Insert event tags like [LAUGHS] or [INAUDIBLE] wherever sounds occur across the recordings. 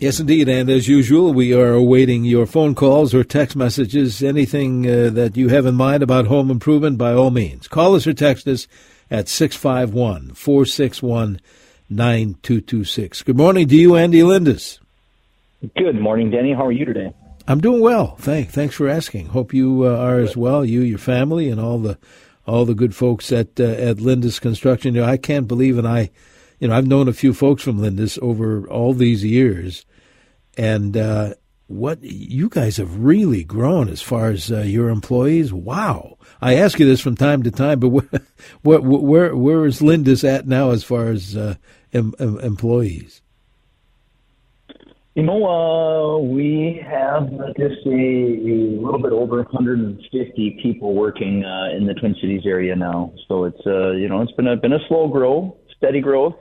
Yes, indeed. And as usual, we are awaiting your phone calls or text messages. Anything uh, that you have in mind about home improvement, by all means. Call us or text us at 651 461 9226. Good morning to you, Andy Lindus. Good morning, Denny. How are you today? I'm doing well. Thank, thanks for asking. Hope you uh, are as well. You, your family, and all the all the good folks at uh, at Lindus Construction. You know, I can't believe, and I, you know, I've known a few folks from Lindus over all these years, and uh, what you guys have really grown as far as uh, your employees. Wow! I ask you this from time to time, but where [LAUGHS] where where, where is Lindus at now as far as uh, em, em, employees? You know, uh, we have just a, a little bit over 150 people working uh, in the Twin Cities area now. So it's uh, you know it's been a been a slow grow, steady growth.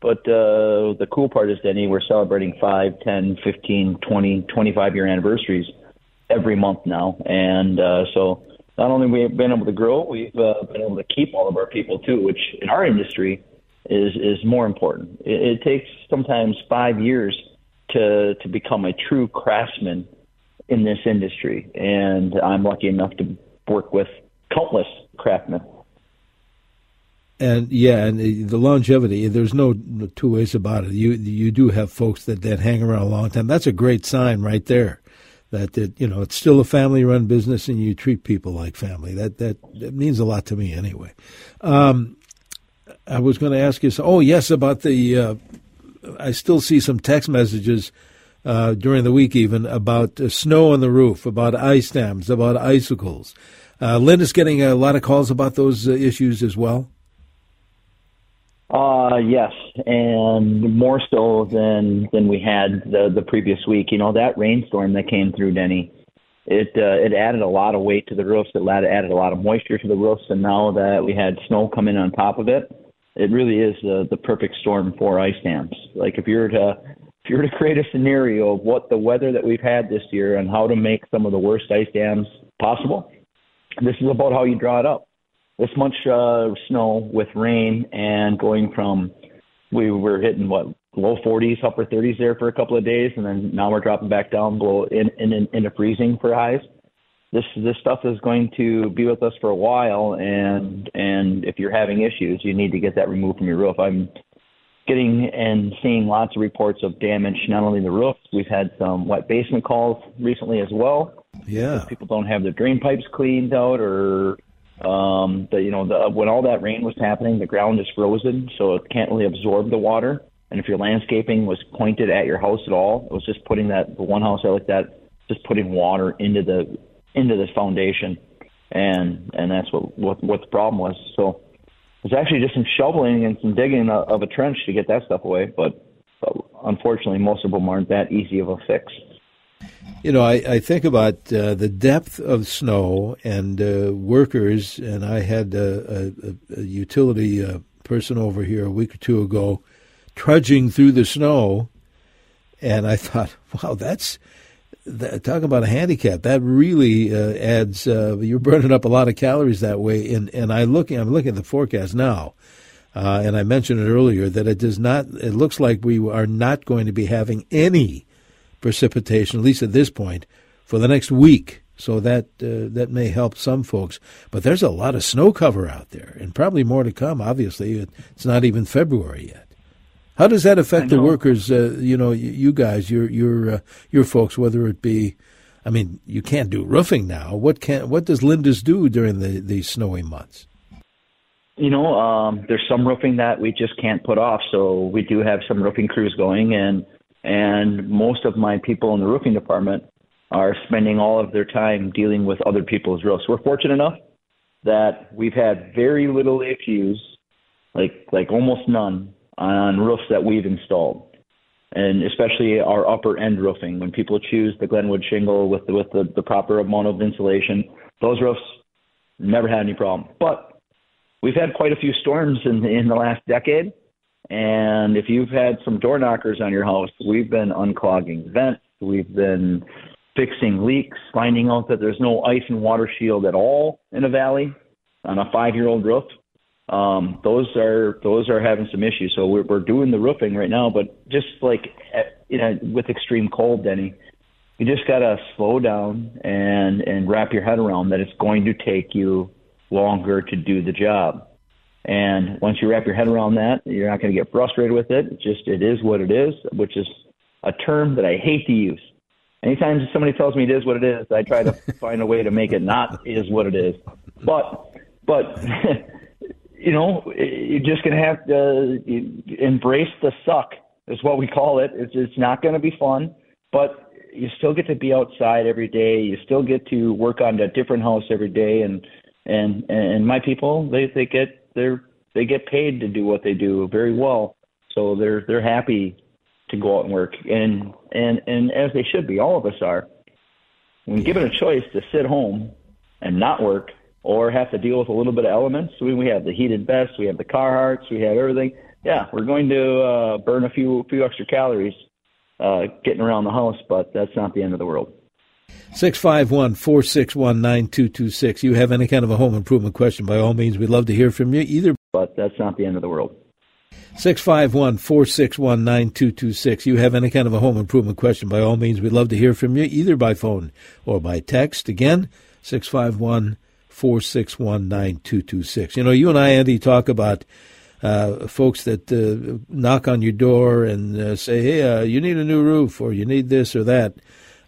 But uh, the cool part is, Denny, we're celebrating 5, 10, 15, 20, 25 year anniversaries every month now. And uh, so not only we've been able to grow, we've uh, been able to keep all of our people too, which in our industry is, is more important. It, it takes sometimes five years to, to become a true craftsman in this industry. And I'm lucky enough to work with countless craftsmen and yeah, and the longevity. There's no two ways about it. You you do have folks that, that hang around a long time. That's a great sign right there. That it, you know it's still a family run business and you treat people like family. That that, that means a lot to me anyway. Um, I was going to ask you. Oh yes, about the. Uh, I still see some text messages uh, during the week even about uh, snow on the roof, about ice dams, about icicles. Uh, is getting a lot of calls about those uh, issues as well. Uh, yes, and more so than than we had the the previous week. You know that rainstorm that came through Denny, it uh, it added a lot of weight to the roofs. It added a lot of moisture to the roofs, and now that we had snow come in on top of it, it really is the the perfect storm for ice dams. Like if you were to if you were to create a scenario of what the weather that we've had this year and how to make some of the worst ice dams possible, this is about how you draw it up this much uh, snow with rain and going from we were hitting what low 40s, upper 30s there for a couple of days, and then now we're dropping back down below in in into freezing for highs. This this stuff is going to be with us for a while, and and if you're having issues, you need to get that removed from your roof. I'm getting and seeing lots of reports of damage not only the roof. We've had some wet basement calls recently as well. Yeah, people don't have their drain pipes cleaned out or um, the, you know, the, when all that rain was happening, the ground is frozen, so it can't really absorb the water. And if your landscaping was pointed at your house at all, it was just putting that the one house I looked at, just putting water into the into this foundation, and and that's what what what the problem was. So it was actually just some shoveling and some digging of a trench to get that stuff away, but, but unfortunately, most of them aren't that easy of a fix. You know, I, I think about uh, the depth of snow and uh, workers, and I had a, a, a utility uh, person over here a week or two ago trudging through the snow, and I [LAUGHS] thought, wow, that's that, talking about a handicap. That really uh, adds. Uh, you're burning up a lot of calories that way, and and I looking, I'm looking at the forecast now. Uh, and I mentioned it earlier that it does not. It looks like we are not going to be having any precipitation, at least at this point, for the next week. So that uh, that may help some folks. But there's a lot of snow cover out there, and probably more to come. Obviously, it's not even February yet. How does that affect the workers? Uh, you know, you guys, your your uh, your folks, whether it be, I mean, you can't do roofing now. What can what does Lindus do during the these snowy months? You know, um, there's some roofing that we just can't put off. So we do have some roofing crews going, and and most of my people in the roofing department are spending all of their time dealing with other people's roofs. We're fortunate enough that we've had very little issues, like like almost none, on roofs that we've installed, and especially our upper end roofing. When people choose the Glenwood shingle with the, with the, the proper amount of insulation, those roofs never had any problem. But we've had quite a few storms in in the last decade and if you've had some door knockers on your house, we've been unclogging vents, we've been fixing leaks, finding out that there's no ice and water shield at all in a valley on a five-year-old roof. Um, those are those are having some issues. So we're, we're doing the roofing right now, but just like at, you know, with extreme cold, Denny, you just got to slow down and and wrap your head around that it's going to take you longer to do the job. And once you wrap your head around that, you're not going to get frustrated with it. It's just it is what it is, which is a term that I hate to use. Anytime somebody tells me it is what it is, I try to [LAUGHS] find a way to make it not is what it is. But but [LAUGHS] you know, you're just going to have to embrace the suck is what we call it. It's it's not going to be fun, but you still get to be outside every day. You still get to work on a different house every day, and and and my people they they get they're they get paid to do what they do very well, so they're they're happy to go out and work, and and and as they should be. All of us are. When given a choice to sit home and not work, or have to deal with a little bit of elements, we we have the heated vests, we have the car Carhartts, we have everything. Yeah, we're going to uh, burn a few few extra calories uh, getting around the house, but that's not the end of the world. 651 461 9226. You have any kind of a home improvement question, by all means, we'd love to hear from you either. But that's not the end of the world. 651 461 9226. You have any kind of a home improvement question, by all means, we'd love to hear from you either by phone or by text. Again, 651 461 9226. You know, you and I, Andy, talk about uh, folks that uh, knock on your door and uh, say, hey, uh, you need a new roof or you need this or that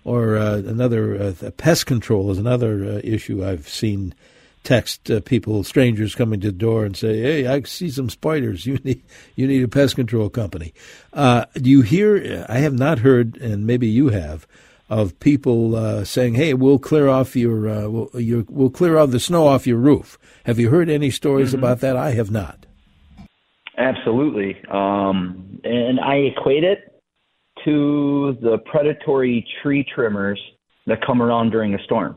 or uh, another uh, pest control is another uh, issue I've seen. Text uh, people, strangers coming to the door and say, "Hey, I see some spiders. [LAUGHS] You need you need a pest control company." Uh, do you hear? I have not heard, and maybe you have, of people uh, saying, "Hey, we'll clear off your, we'll, your we'll clear off the snow off your roof." Have you heard any stories mm-hmm. about that? I have not. Absolutely, um, and I equate it to the predatory tree trimmers that come around during a storm.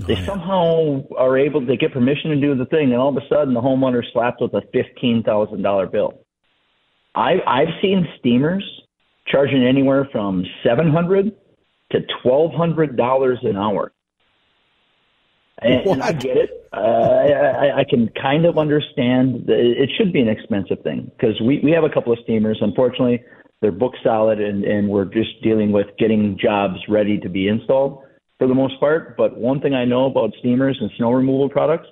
Oh, they yeah. somehow are able to get permission to do the thing, and all of a sudden the homeowner slapped with a fifteen thousand dollar bill. I I've seen steamers charging anywhere from seven hundred to twelve hundred dollars an hour. And, and, I get it. Uh, I, I can kind of understand that it should be an expensive thing because we, we have a couple of steamers. Unfortunately, they're book solid and, and we're just dealing with getting jobs ready to be installed for the most part. But one thing I know about steamers and snow removal products,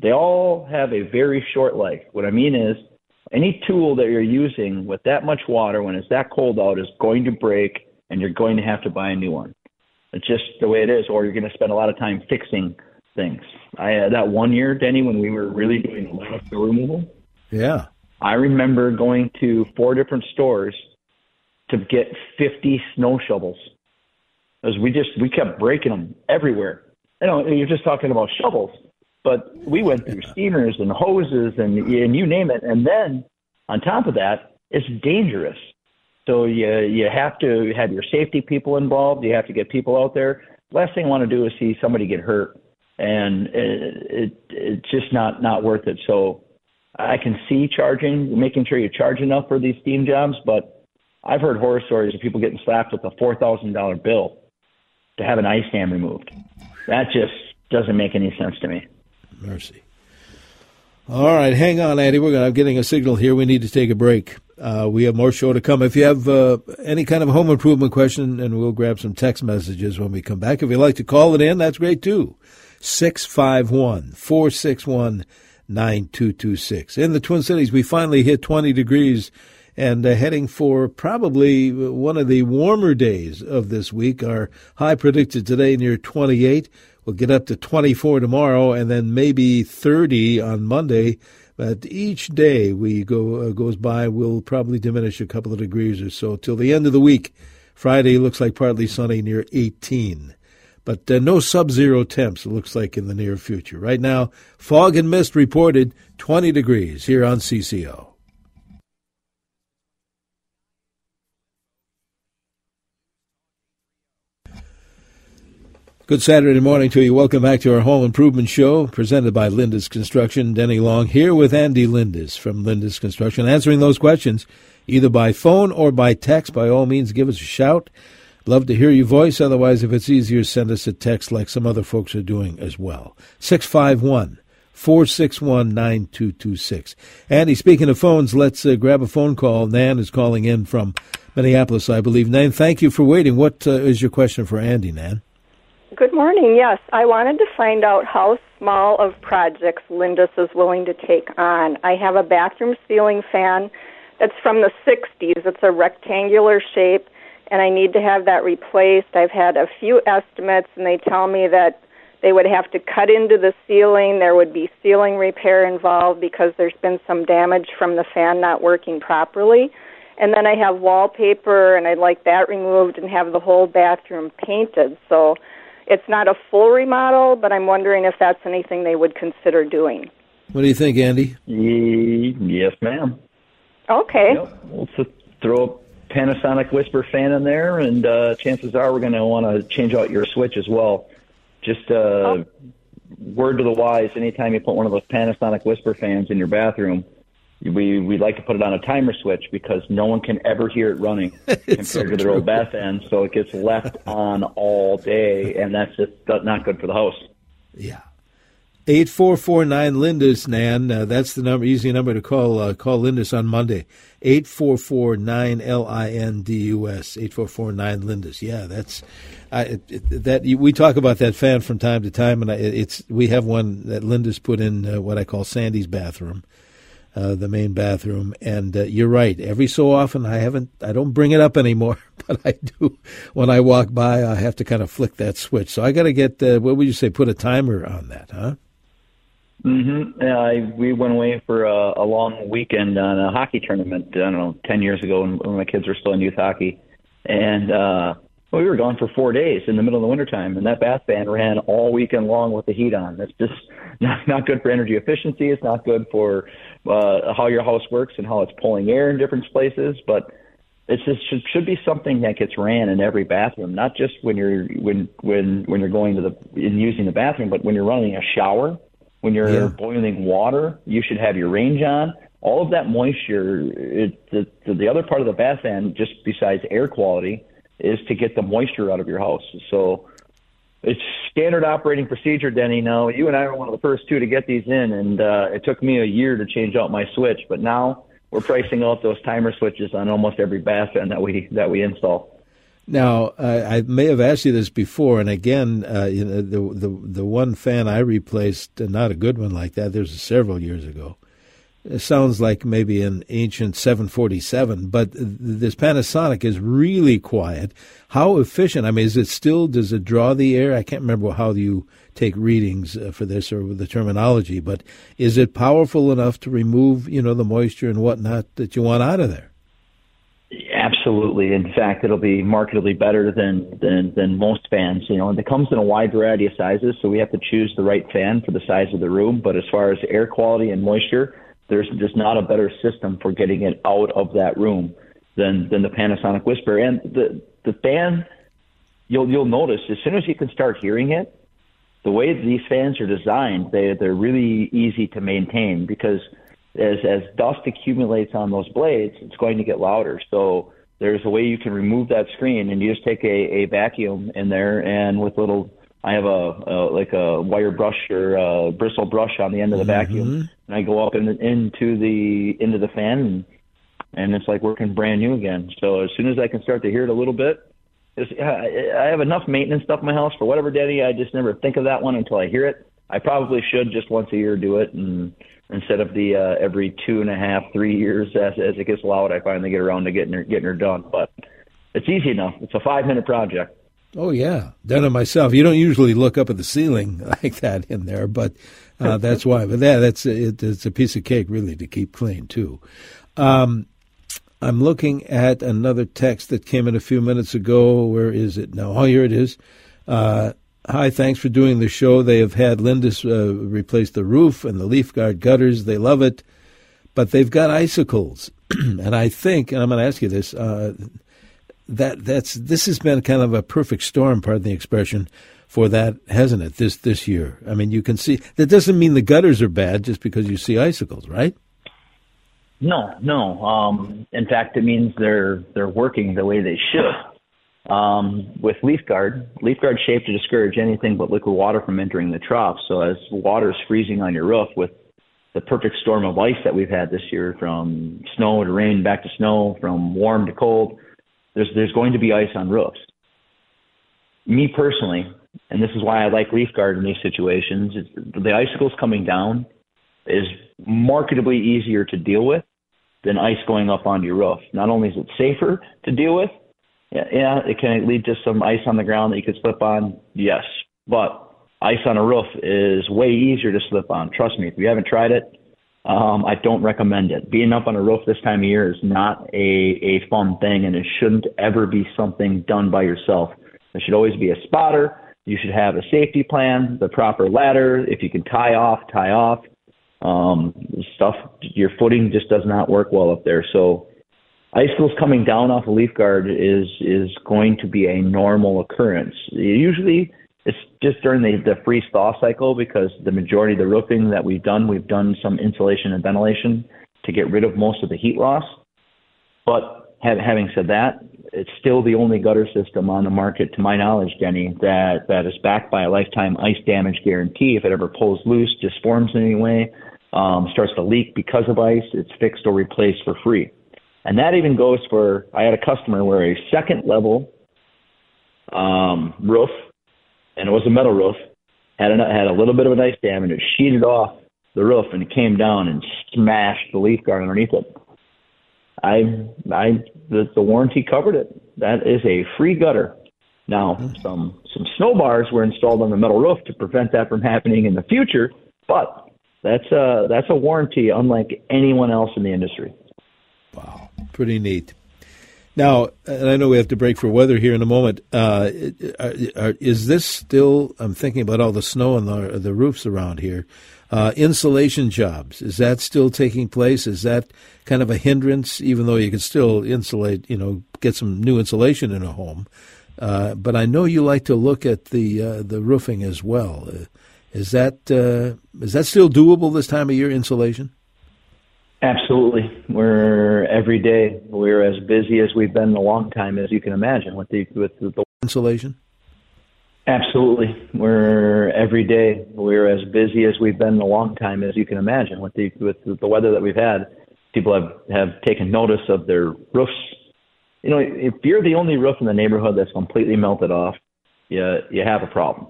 they all have a very short life. What I mean is any tool that you're using with that much water when it's that cold out is going to break and you're going to have to buy a new one. It's just the way it is, or you're going to spend a lot of time fixing things. I uh, that one year, Denny, when we were really doing a lot of snow removal. Yeah. I remember going to four different stores to get 50 snow shovels. As we just we kept breaking them everywhere. You know, you're just talking about shovels, but we went through steamers and hoses and and you name it. And then on top of that, it's dangerous. So you you have to have your safety people involved. You have to get people out there. Last thing I want to do is see somebody get hurt, and it, it it's just not not worth it. So I can see charging, making sure you charge enough for these steam jobs, but I've heard horror stories of people getting slapped with a four thousand dollar bill to have an ice dam removed. That just doesn't make any sense to me. Mercy. All right, hang on, Andy. We're gonna, I'm getting a signal here. We need to take a break. Uh, we have more show to come. If you have uh, any kind of home improvement question, and we'll grab some text messages when we come back. If you'd like to call it in, that's great too. 651 461 9226. In the Twin Cities, we finally hit 20 degrees and uh, heading for probably one of the warmer days of this week. Our high predicted today near 28. We'll get up to 24 tomorrow, and then maybe 30 on Monday. But each day we go uh, goes by, will probably diminish a couple of degrees or so till the end of the week. Friday looks like partly sunny near 18 but uh, no sub-zero temps it looks like in the near future. Right now, fog and mist reported 20 degrees here on CCO. Good Saturday morning to you. Welcome back to our Home Improvement Show, presented by Lindus Construction. Denny Long here with Andy Lindus from Lindus Construction, answering those questions either by phone or by text. By all means, give us a shout. Love to hear your voice. Otherwise, if it's easier, send us a text like some other folks are doing as well. 651 461 9226. Andy, speaking of phones, let's uh, grab a phone call. Nan is calling in from Minneapolis, I believe. Nan, thank you for waiting. What uh, is your question for Andy, Nan? Good morning. Yes, I wanted to find out how small of projects Lindus is willing to take on. I have a bathroom ceiling fan that's from the 60s. It's a rectangular shape, and I need to have that replaced. I've had a few estimates, and they tell me that they would have to cut into the ceiling. There would be ceiling repair involved because there's been some damage from the fan not working properly. And then I have wallpaper, and I'd like that removed and have the whole bathroom painted. So it's not a full remodel, but I'm wondering if that's anything they would consider doing. What do you think, Andy? Yes, ma'am. Okay. Yep. We'll just throw a Panasonic Whisper fan in there, and uh, chances are we're going to want to change out your switch as well. Just uh, oh. word to the wise: anytime you put one of those Panasonic Whisper fans in your bathroom, we we like to put it on a timer switch because no one can ever hear it running [LAUGHS] compared so to their old bath end, so it gets left [LAUGHS] on all day, and that's just not good for the house. Yeah. Eight four four nine Lindus Nan. Uh, that's the number, easy number to call. Uh, call Lindus on Monday. Eight four four nine L I N D U S. Eight four four nine Lindus. Yeah, that's I, it, that. We talk about that fan from time to time, and I, it's we have one that Lindus put in uh, what I call Sandy's bathroom uh, the main bathroom. And uh, you're right. Every so often, I haven't, I don't bring it up anymore, [LAUGHS] but I do. When I walk by, I have to kind of flick that switch. So I got to get, uh, what would you say, put a timer on that, huh? Mm-hmm. Yeah, I, we went away for a, a long weekend on a hockey tournament. I don't know, ten years ago when, when my kids were still in youth hockey, and uh, well, we were gone for four days in the middle of the wintertime, and that bath fan ran all weekend long with the heat on. That's just [LAUGHS] not, not good for energy efficiency. It's not good for uh, how your house works and how it's pulling air in different places. But it just should, should be something that gets ran in every bathroom, not just when you're when when when you're going to the in using the bathroom, but when you're running a shower, when you're yeah. boiling water, you should have your range on. All of that moisture, it, the, the other part of the bath fan, just besides air quality is to get the moisture out of your house. So it's standard operating procedure, Denny. Now, you and I were one of the first two to get these in, and uh, it took me a year to change out my switch. But now we're pricing out those timer switches on almost every bath fan that we that we install. Now, I may have asked you this before, and again, uh, you know, the the the one fan I replaced, not a good one like that. There's several years ago. It sounds like maybe an ancient 747, but this Panasonic is really quiet. How efficient? I mean, is it still, does it draw the air? I can't remember how you take readings uh, for this or the terminology, but is it powerful enough to remove, you know, the moisture and whatnot that you want out of there? Absolutely. In fact, it'll be markedly better than, than than most fans. You know, and it comes in a wide variety of sizes, so we have to choose the right fan for the size of the room. But as far as air quality and moisture, there's just not a better system for getting it out of that room than than the Panasonic Whisper. And the the fan, you'll you'll notice as soon as you can start hearing it, the way these fans are designed, they they're really easy to maintain because as as dust accumulates on those blades, it's going to get louder. So there's a way you can remove that screen, and you just take a, a vacuum in there, and with little I have a, a like a wire brush or a bristle brush on the end of the mm-hmm. vacuum, and I go up in, into the into the fan, and, and it's like working brand new again. So as soon as I can start to hear it a little bit, it's, I have enough maintenance stuff in my house for whatever, Daddy. I just never think of that one until I hear it. I probably should just once a year do it, and instead of the uh, every two and a half, three years as as it gets loud, I finally get around to getting her getting her done. But it's easy enough. It's a five minute project. Oh yeah, done it myself. You don't usually look up at the ceiling [LAUGHS] like that in there, but uh, [LAUGHS] that's why. But yeah, that's it, it's a piece of cake really to keep clean too. Um, I'm looking at another text that came in a few minutes ago. Where is it now? Oh, here it is. Uh, Hi, thanks for doing the show. They have had Lindus uh, replace the roof and the leaf guard gutters. They love it, but they've got icicles. [CLEARS THROAT] and I think, and I'm going to ask you this, uh, that that's this has been kind of a perfect storm, pardon the expression, for that, hasn't it? This this year. I mean, you can see that doesn't mean the gutters are bad just because you see icicles, right? No, no. Um, in fact, it means they're they're working the way they should. Um, with leaf guard, leaf guard shaped to discourage anything but liquid water from entering the trough. So as water is freezing on your roof with the perfect storm of ice that we've had this year, from snow to rain back to snow, from warm to cold, There's there's going to be ice on roofs. Me personally, and this is why I like leaf guard in these situations. the icicles coming down is markedly easier to deal with than ice going up onto your roof. Not only is it safer to deal with, yeah, it can lead to some ice on the ground that you could slip on, yes, but ice on a roof is way easier to slip on. Trust me, if you haven't tried it, um, I don't recommend it. Being up on a roof this time of year is not a, a fun thing, and it shouldn't ever be something done by yourself. There should always be a spotter. You should have a safety plan, the proper ladder. If you can tie off, tie off. Um, stuff, your footing just does not work well up there. So, icicles coming down off a leaf guard is is going to be a normal occurrence. Usually, it's just during the, the freeze thaw cycle because the majority of the roofing that we've done, we've done some insulation and ventilation to get rid of most of the heat loss. But have, having said that, it's still the only gutter system on the market, to my knowledge, Denny, that, that is backed by a lifetime ice damage guarantee. If it ever pulls loose, disforms in any way, um, starts to leak because of ice, it's fixed or replaced for free. And that even goes for, I had a customer where a second level um, roof and it was a metal roof. Had a, had a little bit of an ice dam, and it sheeted off the roof, and it came down and smashed the leaf guard underneath it. I, I, the, the warranty covered it. That is a free gutter. Now, hmm. some some snow bars were installed on the metal roof to prevent that from happening in the future, but that's a that's a warranty unlike anyone else in the industry. Wow, pretty neat. Now, and I know we have to break for weather here in a moment. Uh, is this still? I'm thinking about all the snow on the the roofs around here. Uh, insulation jobs is that still taking place? Is that kind of a hindrance? Even though you can still insulate, you know, get some new insulation in a home. Uh, but I know you like to look at the uh, the roofing as well. Uh, is that uh, is that still doable this time of year? Insulation. Absolutely. We're every day we're as busy as we've been in a long time as you can imagine with the with the insulation. Absolutely. We're every day we're as busy as we've been in a long time as you can imagine with the with the weather that we've had. People have have taken notice of their roofs. You know, if you're the only roof in the neighborhood that's completely melted off, you you have a problem.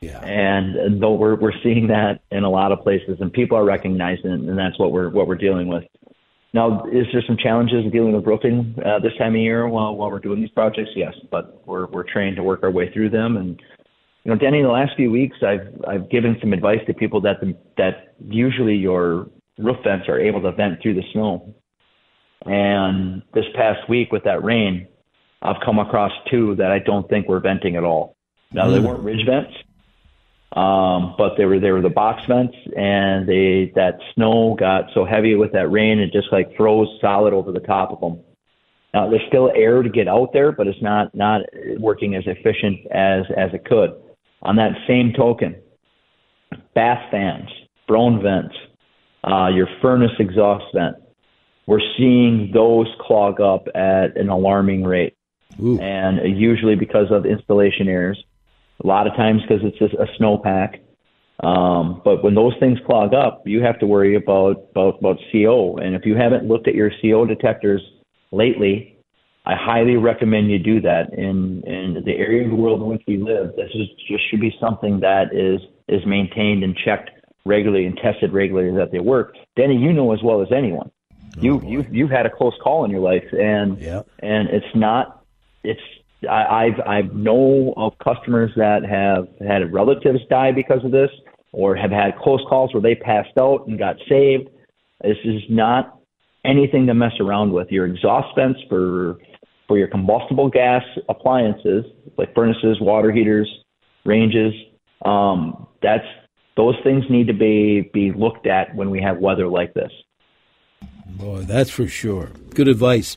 Yeah. And though we're we're seeing that in a lot of places, and people are recognizing it, and that's what we're what we're dealing with. Now, is there some challenges in dealing with roofing uh, this time of year while while we're doing these projects? Yes, but we're we're trained to work our way through them. And you know, Denny, in the last few weeks, I've I've given some advice to people that the, that usually your roof vents are able to vent through the snow. And this past week with that rain, I've come across two that I don't think were venting at all. Now mm. they weren't ridge vents, um, but they were they were the box vents, and they that snow got so heavy with that rain, it just like froze solid over the top of them. Now there's still air to get out there, but it's not not working as efficient as as it could. On that same token, bath fans, Broan vents, uh, your furnace exhaust vent, we're seeing those clog up at an alarming rate, Ooh. and usually because of installation errors. A lot of times because it's just a snowpack. Um, but when those things clog up, you have to worry about, about about CO. And if you haven't looked at your CO detectors lately, I highly recommend you do that. In in the area of the world in which we live, this is just should be something that is is maintained and checked regularly and tested regularly that they work. Denny, you know as well as anyone. Oh, you you you've had a close call in your life, and yep. and it's not it's I, I've I know of customers that have had relatives die because of this, or have had close calls where they passed out and got saved. This is not anything to mess around with. Your exhaust vents for for your combustible gas appliances like furnaces, water heaters, ranges. Um, that's those things need to be be looked at when we have weather like this. Boy, that's for sure. Good advice.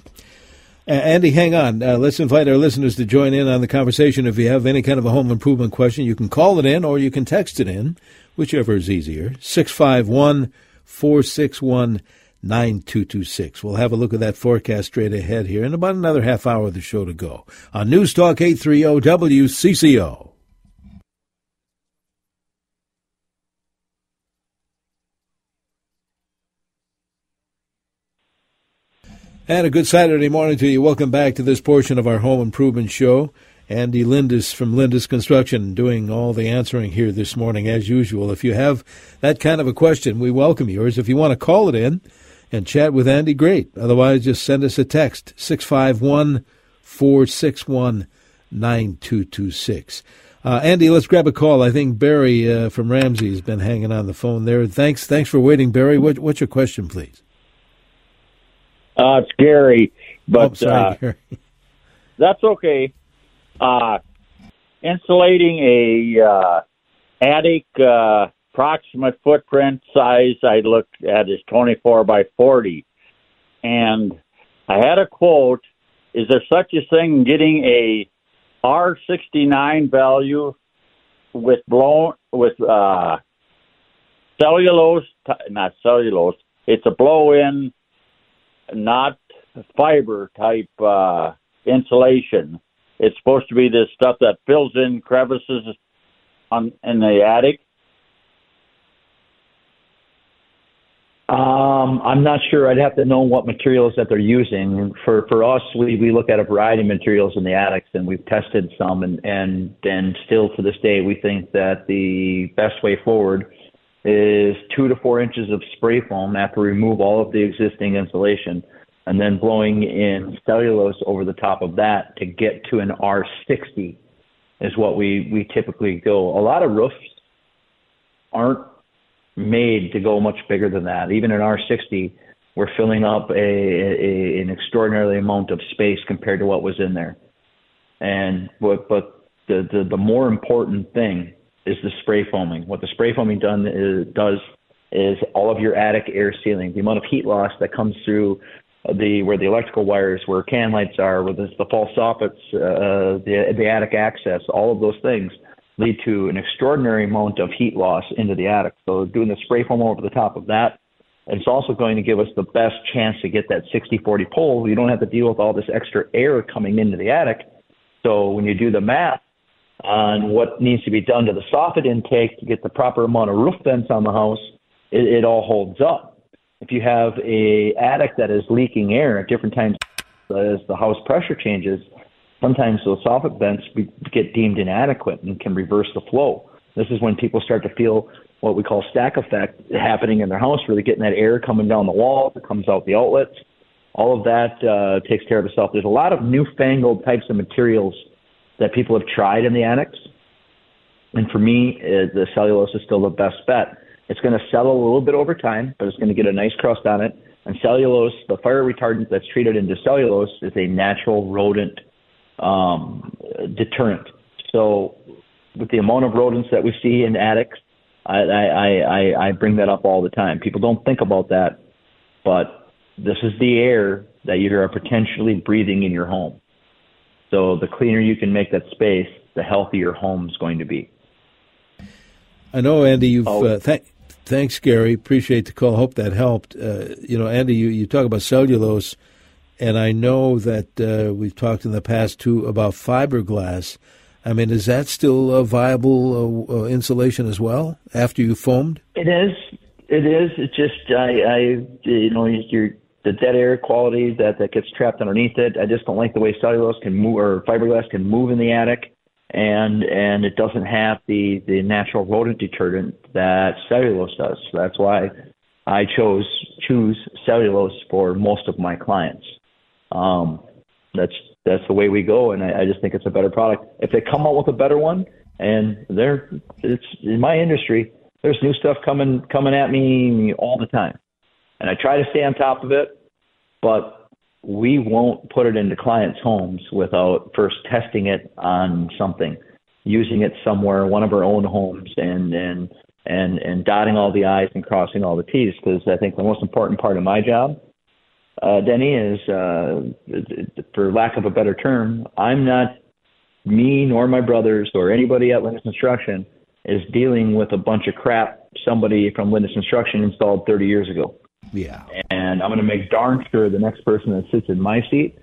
Uh, Andy, hang on. Uh, let's invite our listeners to join in on the conversation. If you have any kind of a home improvement question, you can call it in or you can text it in, whichever is easier. 651 461 9226. We'll have a look at that forecast straight ahead here in about another half hour of the show to go on News Talk 830 WCCO. And a good Saturday morning to you. Welcome back to this portion of our home improvement show. Andy Lindus from Lindus Construction doing all the answering here this morning, as usual. If you have that kind of a question, we welcome yours. If you want to call it in and chat with Andy, great. Otherwise, just send us a text, 651 461 9226. Uh, Andy, let's grab a call. I think Barry uh, from Ramsey has been hanging on the phone there. Thanks, thanks for waiting, Barry. What, what's your question, please? Uh, it's Gary, but oh, sorry, uh, Gary. that's okay. Uh, insulating a uh, attic uh, approximate footprint size I looked at is 24 by 40, and I had a quote. Is there such a thing getting a R69 value with blown with uh, cellulose, not cellulose. It's a blow-in, not fiber type uh, insulation. It's supposed to be this stuff that fills in crevices on in the attic. Um, I'm not sure. I'd have to know what materials that they're using. For for us, we, we look at a variety of materials in the attics, and we've tested some, and and and still to this day, we think that the best way forward is two to four inches of spray foam after we remove all of the existing insulation, and then blowing in cellulose over the top of that to get to an R60 is what we we typically go. A lot of roofs aren't made to go much bigger than that. Even in R60, we're filling up a, a an extraordinary amount of space compared to what was in there. And but but the the, the more important thing is the spray foaming. What the spray foaming done is, does is all of your attic air sealing, the amount of heat loss that comes through the where the electrical wires, where can lights are, where the, the false soffits, uh, the the attic access, all of those things lead to an extraordinary amount of heat loss into the attic. So doing the spray foam over the top of that, it's also going to give us the best chance to get that 60-40 pull. You don't have to deal with all this extra air coming into the attic. So when you do the math on what needs to be done to the soffit intake to get the proper amount of roof vents on the house, it, it all holds up. If you have a attic that is leaking air at different times as the house pressure changes, sometimes those soffit vents get deemed inadequate and can reverse the flow. This is when people start to feel what we call stack effect happening in their house, they're getting that air coming down the walls, it comes out the outlets. All of that uh, takes care of itself. There's a lot of newfangled types of materials that people have tried in the attics. And for me, uh, the cellulose is still the best bet. It's going to settle a little bit over time, but it's going to get a nice crust on it. And cellulose, the fire retardant that's treated into cellulose, is a natural rodent um, deterrent. So, with the amount of rodents that we see in attics, I, I, I, I bring that up all the time. People don't think about that, but this is the air that you are potentially breathing in your home. So, the cleaner you can make that space, the healthier your home is going to be. I know, Andy. You've Oh. uh, th- thanks, Gary. Appreciate the call. Hope that helped. Uh, you know, Andy, you, you talk about cellulose, and I know that uh, we've talked in the past too about fiberglass. I mean, is that still a viable uh, uh, insulation as well after you foamed? It is. It is. It's just I, I you know, your the dead air quality that that gets trapped underneath it. I just don't like the way cellulose can move or fiberglass can move in the attic, and and it doesn't have the the natural rodent deterrent that cellulose does. So that's why I chose choose cellulose for most of my clients. Um, that's that's the way we go, and I, I just think it's a better product. If they come out with a better one, and they're it's in my industry, there's new stuff coming coming at me all the time, and I try to stay on top of it, but we won't put it into clients' homes without first testing it on something, using it somewhere, one of our own homes, and and and and dotting all the i's and crossing all the t's. Because I think the most important part of my job uh, Denny, is, uh, for lack of a better term, I'm not me nor my brothers or anybody at Lindus Construction is dealing with a bunch of crap somebody from Lindus Construction installed 30 years ago. Yeah. And I'm going to make darn sure the next person that sits in my seat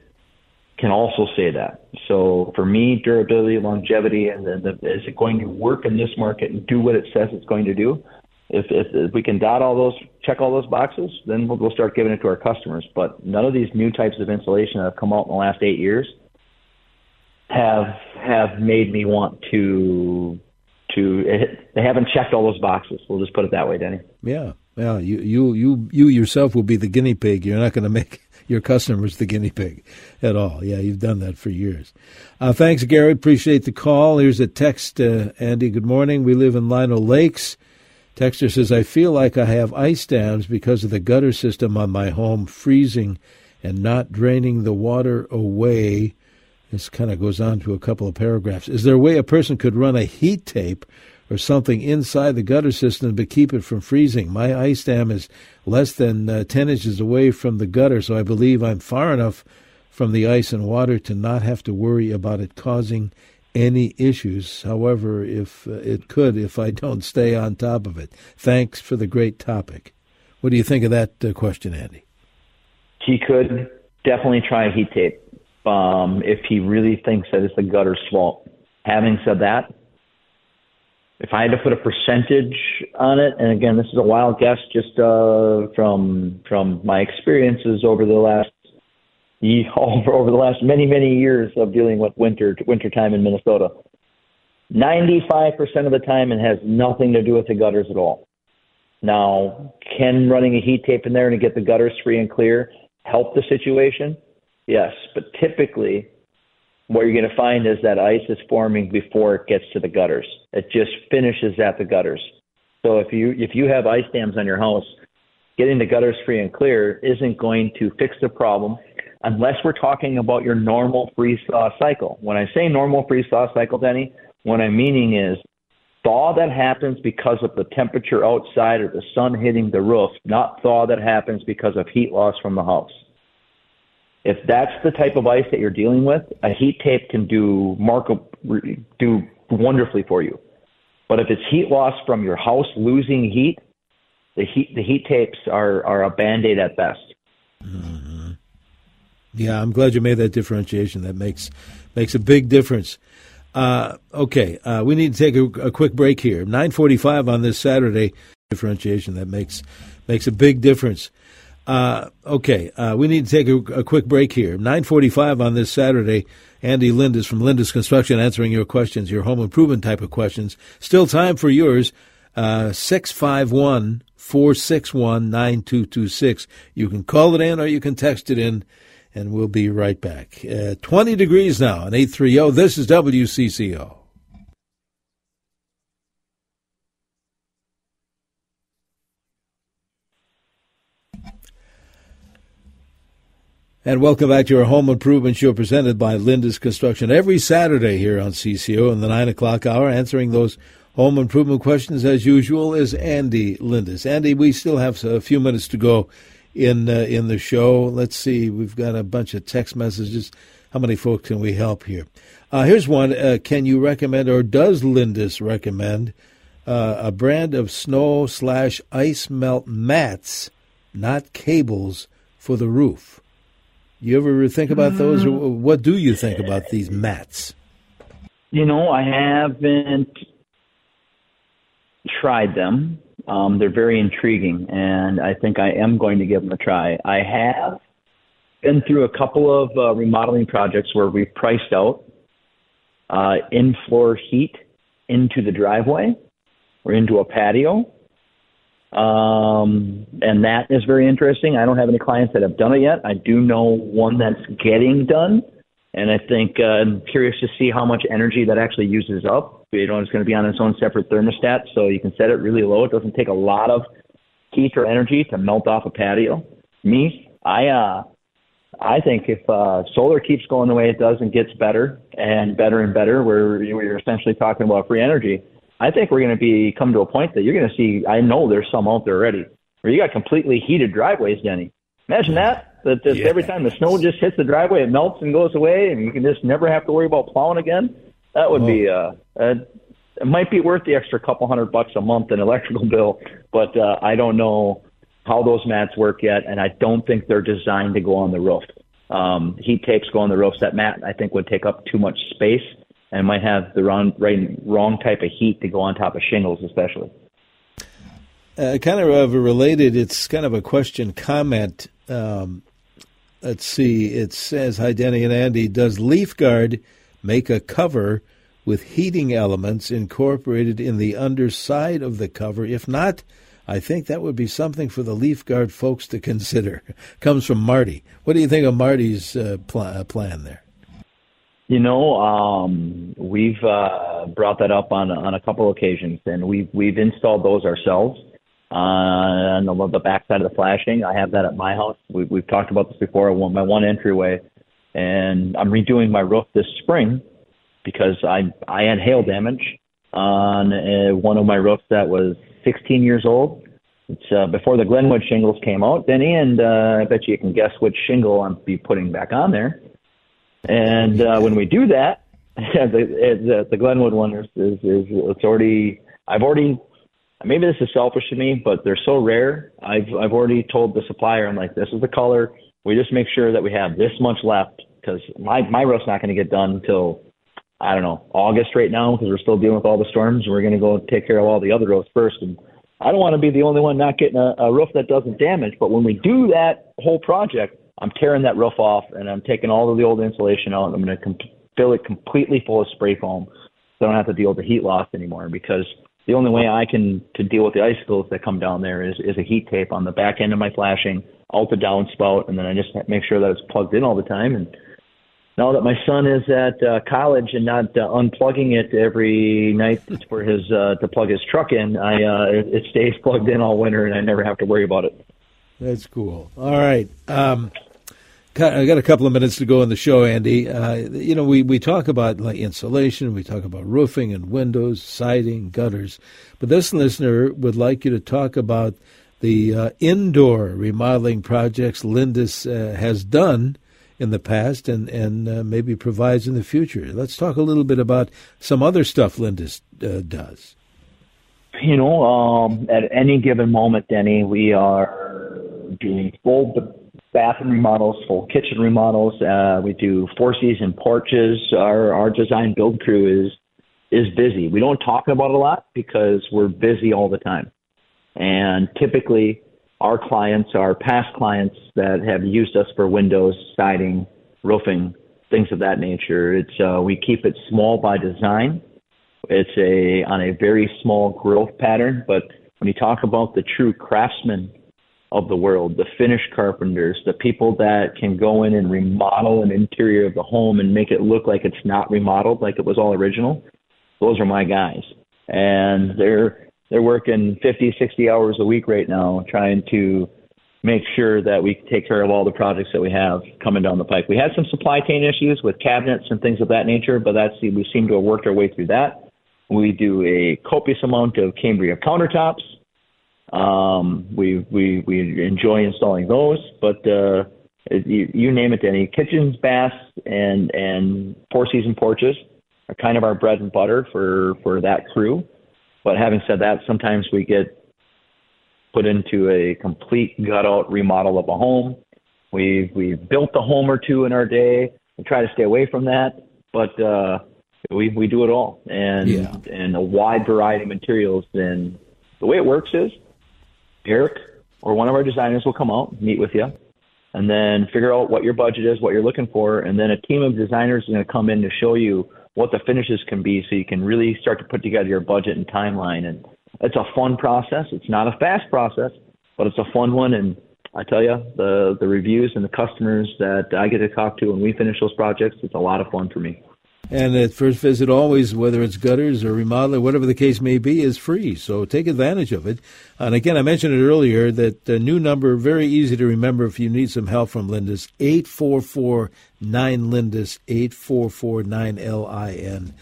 can also say that. So for me, durability, longevity, and the, the, is it going to work in this market and do what it says it's going to do? if, if, if we can dot all those, check all those boxes, then we'll, we'll start giving it to our customers. But none of these new types of insulation that have come out in the last eight years have have made me want to to. They haven't checked all those boxes. We'll just put it that way, Denny. Yeah, yeah. You you you you yourself will be the guinea pig. You're not going to make [LAUGHS] your customers the guinea pig at all. Yeah, you've done that for years. Uh, thanks, Gary. Appreciate the call. Here's a text, uh, Andy. Good morning. We live in Lino Lakes. Texter says, I feel like I have ice dams because of the gutter system on my home freezing and not draining the water away. This kind of goes on to a couple of paragraphs. Is there a way a person could run a heat tape or something inside the gutter system to keep it from freezing? My ice dam is less than uh, 10 inches away from the gutter, so I believe I'm far enough from the ice and water to not have to worry about it causing any issues. However, if uh, it could, if I don't stay on top of it. Thanks for the great topic. What do you think of that uh, question, Andy? He could definitely try heat tape um, if he really thinks that it's the gutter's fault. Having said that, if I had to put a percentage on it, and again, this is a wild guess, just uh, from from my experiences over the last [LAUGHS] over over the last many many years of dealing with winter winter time in Minnesota. Ninety five percent of the time, it has nothing to do with the gutters at all. Now, can running a heat tape in there to get the gutters free and clear help the situation? Yes, but typically, what you're going to find is that ice is forming before it gets to the gutters. It just finishes at the gutters. So if you if you have ice dams on your house, getting the gutters free and clear isn't going to fix the problem unless we're talking about your normal freeze thaw cycle. When I say normal freeze thaw cycle, Denny, what I'm meaning is thaw that happens because of the temperature outside or the sun hitting the roof, not thaw that happens because of heat loss from the house. If that's the type of ice that you're dealing with, a heat tape can do do wonderfully for you. But if it's heat loss from your house losing heat, the heat the heat tapes are are a band aid at best. Mm-hmm. Yeah, I'm glad you made that differentiation. That makes makes a big difference. Uh, okay, uh, we need to take a, a quick break here. 9:45 on this Saturday. Differentiation that makes makes a big difference. Uh, okay, uh, we need to take a, a, quick break here. 9:45 on this Saturday. Andy Lindus from Lindus Construction answering your questions, your home improvement type of questions. Still time for yours. Uh, 651 461 9226. You can call it in or you can text it in and we'll be right back. Uh, 20 degrees now on 830. This is WCCO. And welcome back to our home improvement show presented by Lindus Construction every Saturday here on CCO in the 9 o'clock hour. Answering those home improvement questions as usual is Andy Lindus. Andy, we still have a few minutes to go in uh, in the show. Let's see, we've got a bunch of text messages. How many folks can we help here? Uh, here's one. Uh, can you recommend, or does Lindus recommend, uh, a brand of snow slash ice melt mats, not cables, for the roof? You ever think about those? Or mm. what do you think about these mats? You know, I haven't tried them. Um, they're very intriguing, and I think I am going to give them a try. I have been through a couple of uh, remodeling projects where we've priced out uh, in floor heat into the driveway or into a patio. Um, and that is very interesting. I don't have any clients that have done it yet. I do know one that's getting done. And I think uh, I'm curious to see how much energy that actually uses up. You know, it's going to be on its own separate thermostat, so you can set it really low. It doesn't take a lot of heat or energy to melt off a patio. Me, I uh, I think if uh, solar keeps going the way it does and gets better and better and better, where you're essentially talking about free energy, I think we're going to be come to a point that you're going to see. I know there's some out there already where you got completely heated driveways, Denny. Imagine that. That just yeah. every time the snow just hits the driveway, it melts and goes away, and you can just never have to worry about plowing again. That would oh. be uh, uh, it might be worth the extra couple hundred bucks a month in electrical bill, but uh, I don't know how those mats work yet, and I don't think they're designed to go on the roof. Um, heat tapes go on the roofs. That mat I think would take up too much space and might have the wrong right, wrong type of heat to go on top of shingles, especially. Uh, kind of related, it's kind of a question comment. Um, let's see, it says, Hi, Denny and Andy, does Leaf Guard make a cover with heating elements incorporated in the underside of the cover? If not, I think that would be something for the Leaf Guard folks to consider. [LAUGHS] Comes from Marty. What do you think of Marty's uh, pl- uh, plan there? You know, um, we've uh, brought that up on on a couple occasions, and we've we've installed those ourselves uh, on the, the back side of the flashing. I have that at my house. We, we've talked about this before. Want my one entryway, and I'm redoing my roof this spring because I I had hail damage on uh, one of my roofs that was 16 years old. It's uh, before the Glenwood shingles came out, Denny, and uh, I bet you can guess which shingle I'll be putting back on there. And uh, when we do that, [LAUGHS] the, the Glenwood one is, is is it's already I've already maybe this is selfish to me, but they're so rare. I've I've already told the supplier I'm like this is the color. We just make sure that we have this much left because my my roof's not going to get done until I don't know August right now because we're still dealing with all the storms. We're going to go take care of all the other roofs first, and I don't want to be the only one not getting a, a roof that doesn't damage. But when we do that whole project, I'm tearing that roof off and I'm taking all of the old insulation out and I'm going to com- fill it completely full of spray foam so I don't have to deal with the heat loss anymore because the only way I can to deal with the icicles that come down there is, is a heat tape on the back end of my flashing, out the downspout, and then I just make sure that it's plugged in all the time. And now that my son is at uh, college and not uh, unplugging it every night [LAUGHS] for his uh, to plug his truck in, I uh, it, it stays plugged in all winter, and I never have to worry about it. That's cool. All right. Um, I got a couple of minutes to go in the show, Andy. Uh, you know, we, we talk about like insulation, we talk about roofing and windows, siding, gutters, but this listener would like you to talk about the uh, indoor remodeling projects Lindus uh, has done in the past and and uh, maybe provides in the future. Let's talk a little bit about some other stuff Lindus uh, does. You know, um, at any given moment, Denny, we are doing full bathroom remodels, full kitchen remodels. Uh, we do four season porches. Our our design build crew is is busy. We don't talk about it a lot because we're busy all the time. And typically, our clients are past clients that have used us for windows, siding, roofing, things of that nature. It's uh, we keep it small by design. It's a on a very small growth pattern, but when you talk about the true craftsmen of the world, the finish carpenters, the people that can go in and remodel an interior of the home and make it look like it's not remodeled, like it was all original. Those are my guys. And they're they're working 50, 60 hours a week right now trying to make sure that we take care of all the projects that we have coming down the pike. We had some supply chain issues with cabinets and things of that nature, but that's we seem to have worked our way through that. We do a copious amount of Cambria countertops um, we we we enjoy installing those, but uh, you, you name it, any kitchens, baths, and and four season porches are kind of our bread and butter for for that crew. But having said that, sometimes we get put into a complete gut out remodel of a home. We've we've built a home or two in our day. We try to stay away from that, but uh, we we do it all and yeah. and a wide variety of materials. And the way it works is Eric or one of our designers will come out, meet with you, and then figure out what your budget is, what you're looking for, and then a team of designers is going to come in to show you what the finishes can be, so you can really start to put together your budget and timeline. And it's a fun process. It's not a fast process, but it's a fun one. And I tell you, the the reviews and the customers that I get to talk to when we finish those projects, it's a lot of fun for me. And at first visit, always, whether it's gutters or remodeling, whatever the case may be, is free. So take advantage of it. And again, I mentioned it earlier that the new number, very easy to remember if you need some help from Lindus, 844 9 Lindus, 844 9 L I N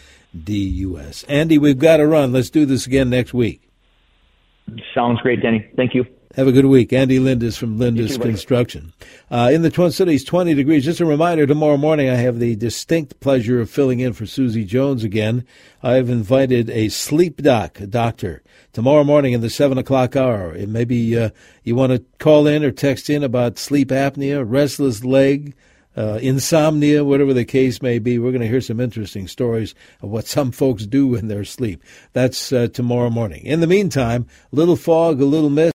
D U S. Andy, we've got to run. Let's do this again next week. Sounds great, Denny. Thank you. Have a good week. Andy Lindus from Lindus too, Construction. Uh, in the Twin Cities, 20 degrees. Just a reminder, tomorrow morning I have the distinct pleasure of filling in for Susie Jones again. I've invited a sleep doc doctor tomorrow morning in the 7 o'clock hour. And maybe uh, you want to call in or text in about sleep apnea, restless leg, uh, insomnia, whatever the case may be. We're going to hear some interesting stories of what some folks do in their sleep. That's uh, tomorrow morning. In the meantime, a little fog, a little mist.